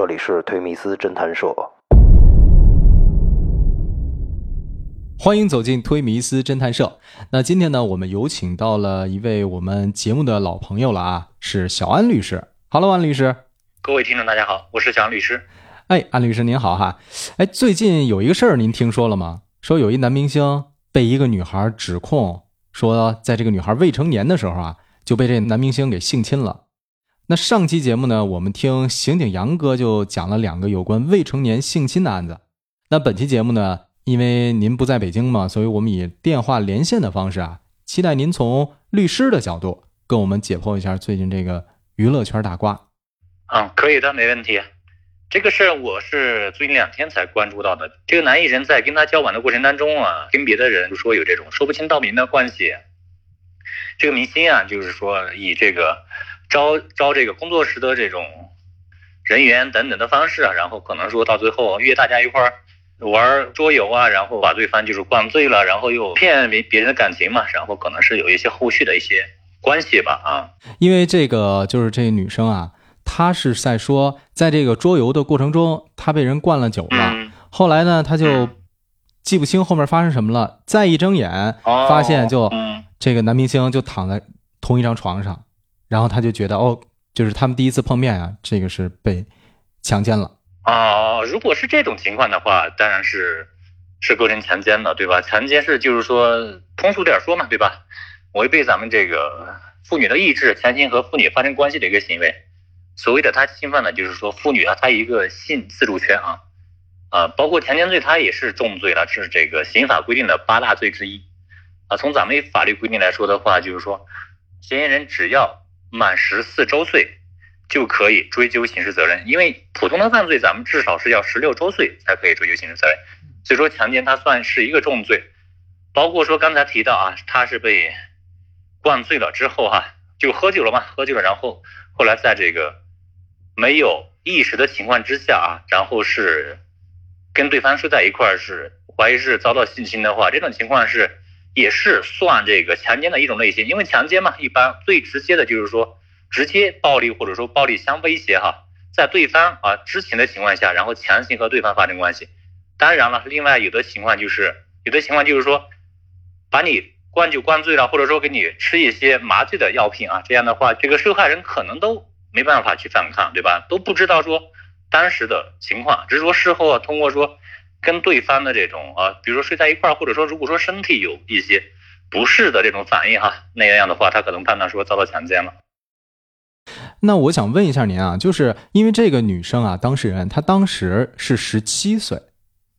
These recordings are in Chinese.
这里是推迷斯侦探社。欢迎走进推迷斯侦探社。那今天呢，我们有请到了一位我们节目的老朋友了啊，是小安律师。Hello，安律师。各位听众，大家好，我是小安律师。哎，安律师您好哈。哎，最近有一个事儿，您听说了吗？说有一男明星被一个女孩指控，说在这个女孩未成年的时候啊，就被这男明星给性侵了。那上期节目呢，我们听刑警杨哥就讲了两个有关未成年性侵的案子。那本期节目呢？因为您不在北京嘛，所以我们以电话连线的方式啊，期待您从律师的角度跟我们解剖一下最近这个娱乐圈大瓜。嗯，可以的，没问题。这个事儿我是最近两天才关注到的。这个男艺人，在跟他交往的过程当中啊，跟别的人说有这种说不清道明的关系。这个明星啊，就是说以这个招招这个工作室的这种人员等等的方式啊，然后可能说到最后约大家一块儿。玩桌游啊，然后把对方就是灌醉了，然后又骗别别人的感情嘛，然后可能是有一些后续的一些关系吧啊。因为这个就是这女生啊，她是在说，在这个桌游的过程中，她被人灌了酒了，后来呢，她就记不清后面发生什么了，再一睁眼发现就这个男明星就躺在同一张床上，然后他就觉得哦，就是他们第一次碰面啊，这个是被强奸了。啊，如果是这种情况的话，当然是是构成强奸的，对吧？强奸是就是说通俗点说嘛，对吧？违背咱们这个妇女的意志，强行和妇女发生关系的一个行为。所谓的他侵犯的，就是说妇女啊，她一个性自主权啊，啊，包括强奸罪，它也是重罪了，是这个刑法规定的八大罪之一啊。从咱们法律规定来说的话，就是说嫌疑人只要满十四周岁。就可以追究刑事责任，因为普通的犯罪，咱们至少是要十六周岁才可以追究刑事责任。所以说强奸它算是一个重罪，包括说刚才提到啊，他是被灌醉了之后哈，就喝酒了嘛，喝酒了，然后后来在这个没有意识的情况之下啊，然后是跟对方睡在一块儿，是怀疑是遭到性侵的话，这种情况是也是算这个强奸的一种类型，因为强奸嘛，一般最直接的就是说。直接暴力或者说暴力相威胁哈，在对方啊知情的情况下，然后强行和对方发生关系。当然了，另外有的情况就是有的情况就是说，把你灌酒灌醉了，或者说给你吃一些麻醉的药品啊，这样的话，这个受害人可能都没办法去反抗，对吧？都不知道说当时的情况，只是说事后啊，通过说跟对方的这种啊，比如说睡在一块儿，或者说如果说身体有一些不适的这种反应哈，那样的话，他可能判断说遭到强奸了。那我想问一下您啊，就是因为这个女生啊，当事人她当时是十七岁，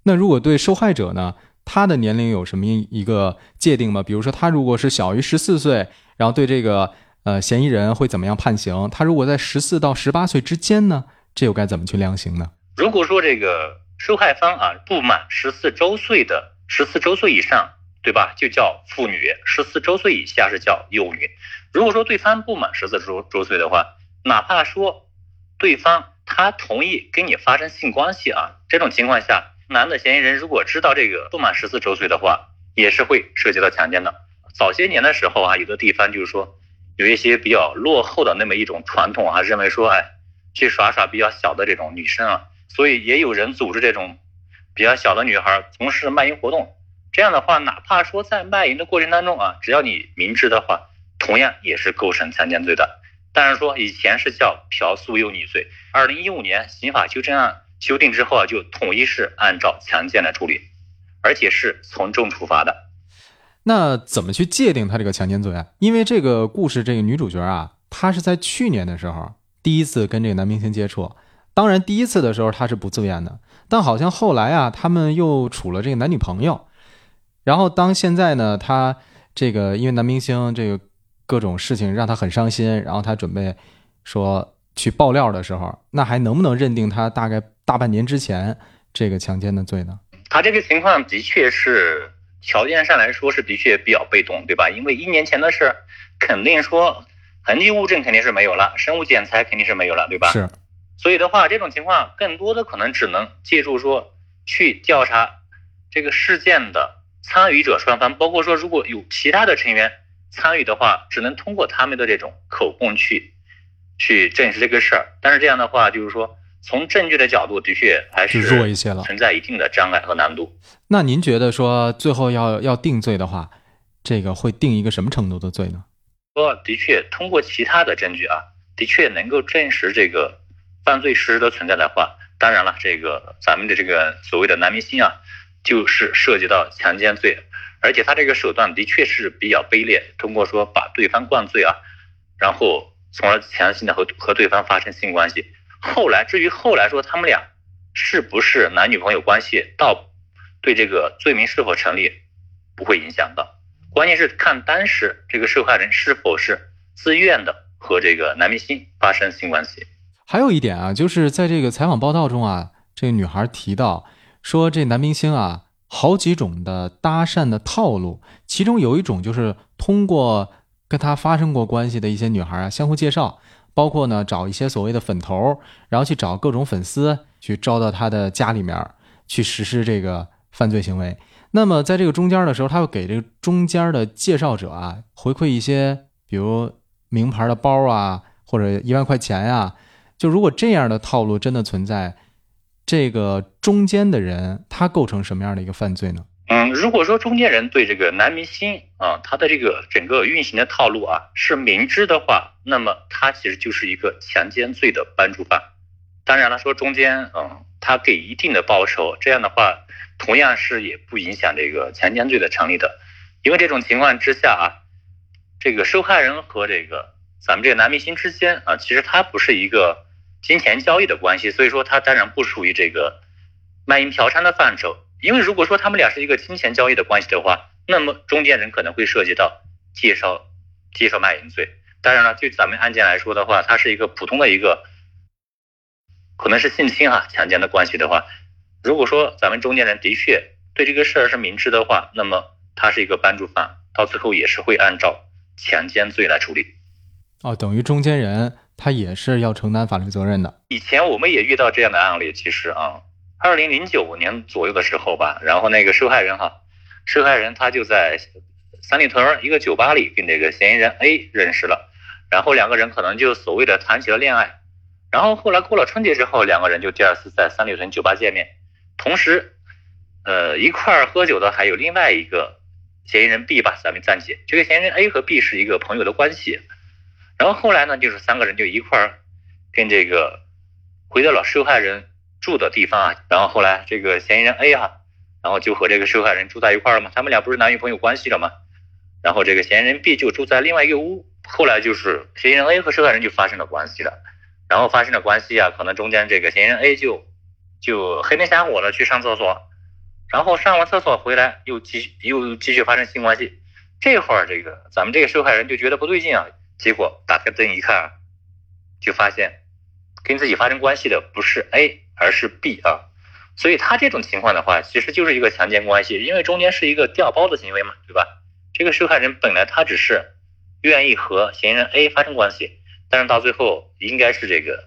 那如果对受害者呢，她的年龄有什么一个界定吗？比如说她如果是小于十四岁，然后对这个呃嫌疑人会怎么样判刑？她如果在十四到十八岁之间呢，这又该怎么去量刑呢？如果说这个受害方啊不满十四周岁的，十四周岁以上，对吧？就叫妇女；十四周岁以下是叫幼女。如果说对方不满十四周周岁的话，哪怕说对方他同意跟你发生性关系啊，这种情况下，男的嫌疑人如果知道这个不满十四周岁的话，也是会涉及到强奸的。早些年的时候啊，有的地方就是说有一些比较落后的那么一种传统啊，认为说哎，去耍耍比较小的这种女生啊，所以也有人组织这种比较小的女孩从事卖淫活动。这样的话，哪怕说在卖淫的过程当中啊，只要你明知的话，同样也是构成强奸罪的。但是说以前是叫嫖宿幼女罪，二零一五年刑法修正案修订之后啊，就统一是按照强奸来处理，而且是从重处罚的。那怎么去界定他这个强奸罪啊？因为这个故事这个女主角啊，她是在去年的时候第一次跟这个男明星接触，当然第一次的时候他是不自愿的，但好像后来啊，他们又处了这个男女朋友，然后当现在呢，他这个因为男明星这个。各种事情让他很伤心，然后他准备说去爆料的时候，那还能不能认定他大概大半年之前这个强奸的罪呢？他这个情况的确是条件上来说是的确比较被动，对吧？因为一年前的事，肯定说痕迹物证肯定是没有了，生物检材肯定是没有了，对吧？是。所以的话，这种情况更多的可能只能借助说去调查这个事件的参与者双方，包括说如果有其他的成员。参与的话，只能通过他们的这种口供去，去证实这个事儿。但是这样的话，就是说从证据的角度，的确还是弱一些了。存在一定的障碍和难度。那您觉得说最后要要定罪的话，这个会定一个什么程度的罪呢？说的确，通过其他的证据啊，的确能够证实这个犯罪事实的存在的话，当然了，这个咱们的这个所谓的男明星啊，就是涉及到强奸罪，而且他这个手段的确是比较卑劣，通过说把对方灌醉啊，然后从而强行的和和对方发生性关系。后来，至于后来说他们俩是不是男女朋友关系，到对这个罪名是否成立不会影响到，关键是看当时这个受害人是否是自愿的和这个男明星发生性关系。还有一点啊，就是在这个采访报道中啊，这个女孩提到说，这男明星啊，好几种的搭讪的套路，其中有一种就是通过跟他发生过关系的一些女孩啊，相互介绍。包括呢，找一些所谓的粉头，然后去找各种粉丝，去招到他的家里面去实施这个犯罪行为。那么在这个中间的时候，他会给这个中间的介绍者啊回馈一些，比如名牌的包啊，或者一万块钱呀。就如果这样的套路真的存在，这个中间的人他构成什么样的一个犯罪呢？嗯，如果说中间人对这个男明星啊，他的这个整个运行的套路啊是明知的话，那么他其实就是一个强奸罪的帮助犯。当然了，说中间嗯，他给一定的报酬，这样的话同样是也不影响这个强奸罪的成立的。因为这种情况之下啊，这个受害人和这个咱们这个男明星之间啊，其实他不是一个金钱交易的关系，所以说他当然不属于这个卖淫嫖娼的范畴。因为如果说他们俩是一个金钱交易的关系的话，那么中间人可能会涉及到介绍、介绍卖淫罪。当然了，就咱们案件来说的话，它是一个普通的一个，可能是性侵啊、强奸的关系的话，如果说咱们中间人的确对这个事儿是明知的话，那么他是一个帮助犯，到最后也是会按照强奸罪来处理。哦，等于中间人他也是要承担法律责任的。以前我们也遇到这样的案例，其实啊。二零零九年左右的时候吧，然后那个受害人哈，受害人他就在三里屯一个酒吧里跟这个嫌疑人 A 认识了，然后两个人可能就所谓的谈起了恋爱，然后后来过了春节之后，两个人就第二次在三里屯酒吧见面，同时，呃一块儿喝酒的还有另外一个嫌疑人 B 吧，咱们暂且这个嫌疑人 A 和 B 是一个朋友的关系，然后后来呢，就是三个人就一块儿跟这个回到了受害人。住的地方啊，然后后来这个嫌疑人 A 啊，然后就和这个受害人住在一块儿了嘛，他们俩不是男女朋友关系了嘛？然后这个嫌疑人 B 就住在另外一个屋，后来就是嫌疑人 A 和受害人就发生了关系了，然后发生了关系啊，可能中间这个嫌疑人 A 就就黑灯瞎火的去上厕所，然后上完厕所回来又继又继续发生性关系，这会儿这个咱们这个受害人就觉得不对劲啊，结果打开灯一看，就发现跟自己发生关系的不是 A。而是 B 啊，所以他这种情况的话，其实就是一个强奸关系，因为中间是一个调包的行为嘛，对吧？这个受害人本来他只是愿意和嫌疑人 A 发生关系，但是到最后应该是这个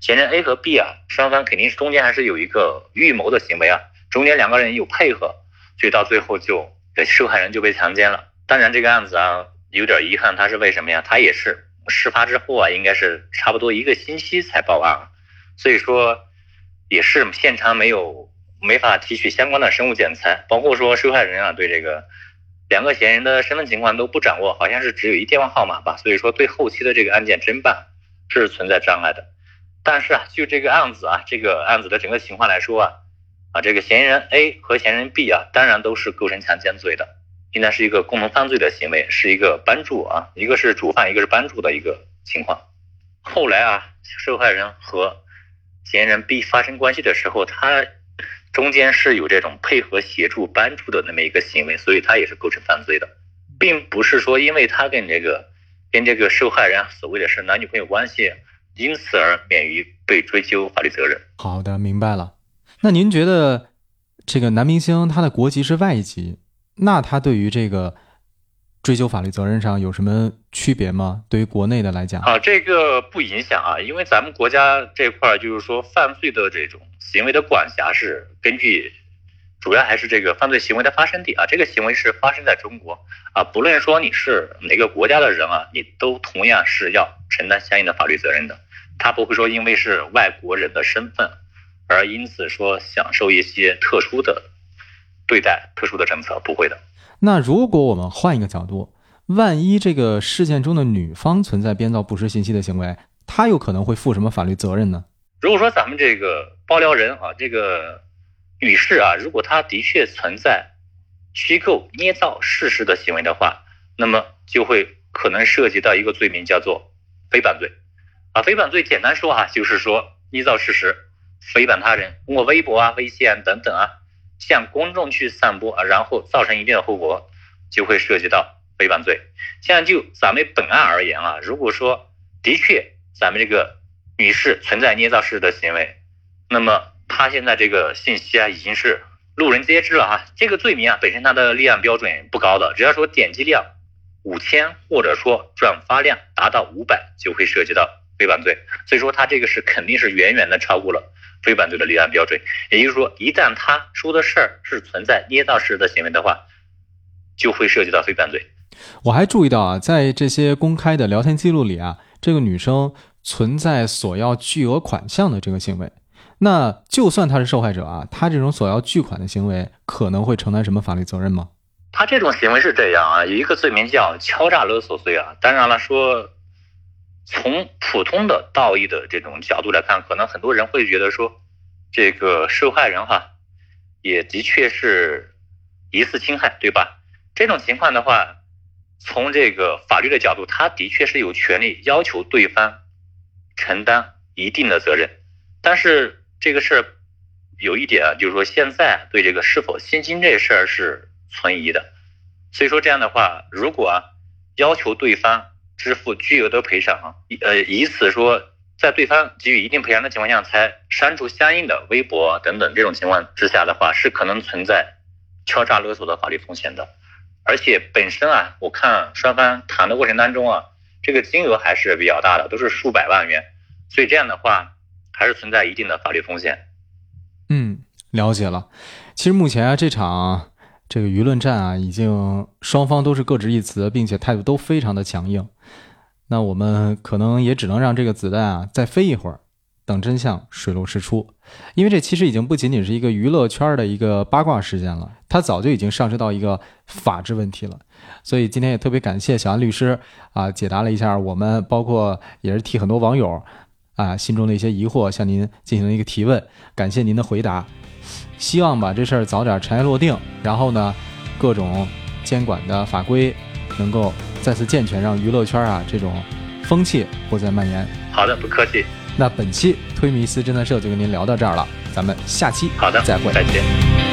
嫌疑人 A 和 B 啊，双方肯定是中间还是有一个预谋的行为啊，中间两个人有配合，所以到最后就受害人就被强奸了。当然这个案子啊有点遗憾，他是为什么呀？他也是事发之后啊，应该是差不多一个星期才报案，所以说。也是现场没有没法提取相关的生物检材，包括说受害人啊对这个两个嫌疑人的身份情况都不掌握，好像是只有一电话号码吧，所以说对后期的这个案件侦办是存在障碍的。但是啊，就这个案子啊，这个案子的整个情况来说啊，啊这个嫌疑人 A 和嫌疑人 B 啊，当然都是构成强奸罪的，应该是一个共同犯罪的行为，是一个帮助啊，一个是主犯，一个是帮助的一个情况。后来啊，受害人和嫌疑人 B 发生关系的时候，他中间是有这种配合、协助、帮助的那么一个行为，所以他也是构成犯罪的，并不是说因为他跟这个跟这个受害人所谓的是男女朋友关系，因此而免于被追究法律责任。好的，明白了。那您觉得这个男明星他的国籍是外籍，那他对于这个？追究法律责任上有什么区别吗？对于国内的来讲，啊，这个不影响啊，因为咱们国家这块就是说犯罪的这种行为的管辖是根据，主要还是这个犯罪行为的发生地啊，这个行为是发生在中国啊，不论说你是哪个国家的人啊，你都同样是要承担相应的法律责任的。他不会说因为是外国人的身份，而因此说享受一些特殊的对待、特殊的政策，不会的。那如果我们换一个角度，万一这个事件中的女方存在编造不实信息的行为，她有可能会负什么法律责任呢？如果说咱们这个爆料人啊，这个女士啊，如果她的确存在虚构、捏造事实的行为的话，那么就会可能涉及到一个罪名，叫做诽谤罪。啊，诽谤罪简单说啊，就是说捏造事实、诽谤他人，通过微博啊、微信啊等等啊，向公众去散播啊，然后造成一定的后果，就会涉及到诽谤罪。现在就咱们本案而言啊，如果说的确咱们这个。女士存在捏造事实的行为，那么她现在这个信息啊已经是路人皆知了哈。这个罪名啊本身它的立案标准不高的，只要说点击量五千或者说转发量达到五百，就会涉及到诽谤罪。所以说他这个是肯定是远远的超过了诽谤罪的立案标准。也就是说，一旦他说的事儿是存在捏造事实的行为的话，就会涉及到非犯罪。我还注意到啊，在这些公开的聊天记录里啊，这个女生。存在索要巨额款项的这个行为，那就算她是受害者啊，她这种索要巨款的行为可能会承担什么法律责任吗？她这种行为是这样啊，有一个罪名叫敲诈勒索罪啊。当然了，说从普通的道义的这种角度来看，可能很多人会觉得说，这个受害人哈，也的确是疑似侵害，对吧？这种情况的话，从这个法律的角度，他的确是有权利要求对方。承担一定的责任，但是这个事儿有一点啊，就是说现在对这个是否现金这事儿是存疑的，所以说这样的话，如果要求对方支付巨额的赔偿啊，呃，以此说在对方给予一定赔偿的情况下才删除相应的微博等等这种情况之下的话，是可能存在敲诈勒索的法律风险的，而且本身啊，我看双方谈的过程当中啊。这个金额还是比较大的，都是数百万元，所以这样的话还是存在一定的法律风险。嗯，了解了。其实目前啊，这场这个舆论战啊，已经双方都是各执一词，并且态度都非常的强硬。那我们可能也只能让这个子弹啊再飞一会儿。等真相水落石出，因为这其实已经不仅仅是一个娱乐圈的一个八卦事件了，它早就已经上升到一个法治问题了。所以今天也特别感谢小安律师啊，解答了一下我们，包括也是替很多网友啊心中的一些疑惑向您进行了一个提问，感谢您的回答。希望把这事儿早点尘埃落定，然后呢，各种监管的法规能够再次健全，让娱乐圈啊这种风气不再蔓延。好的，不客气。那本期推迷思侦探社就跟您聊到这儿了，咱们下期好的再会，再见。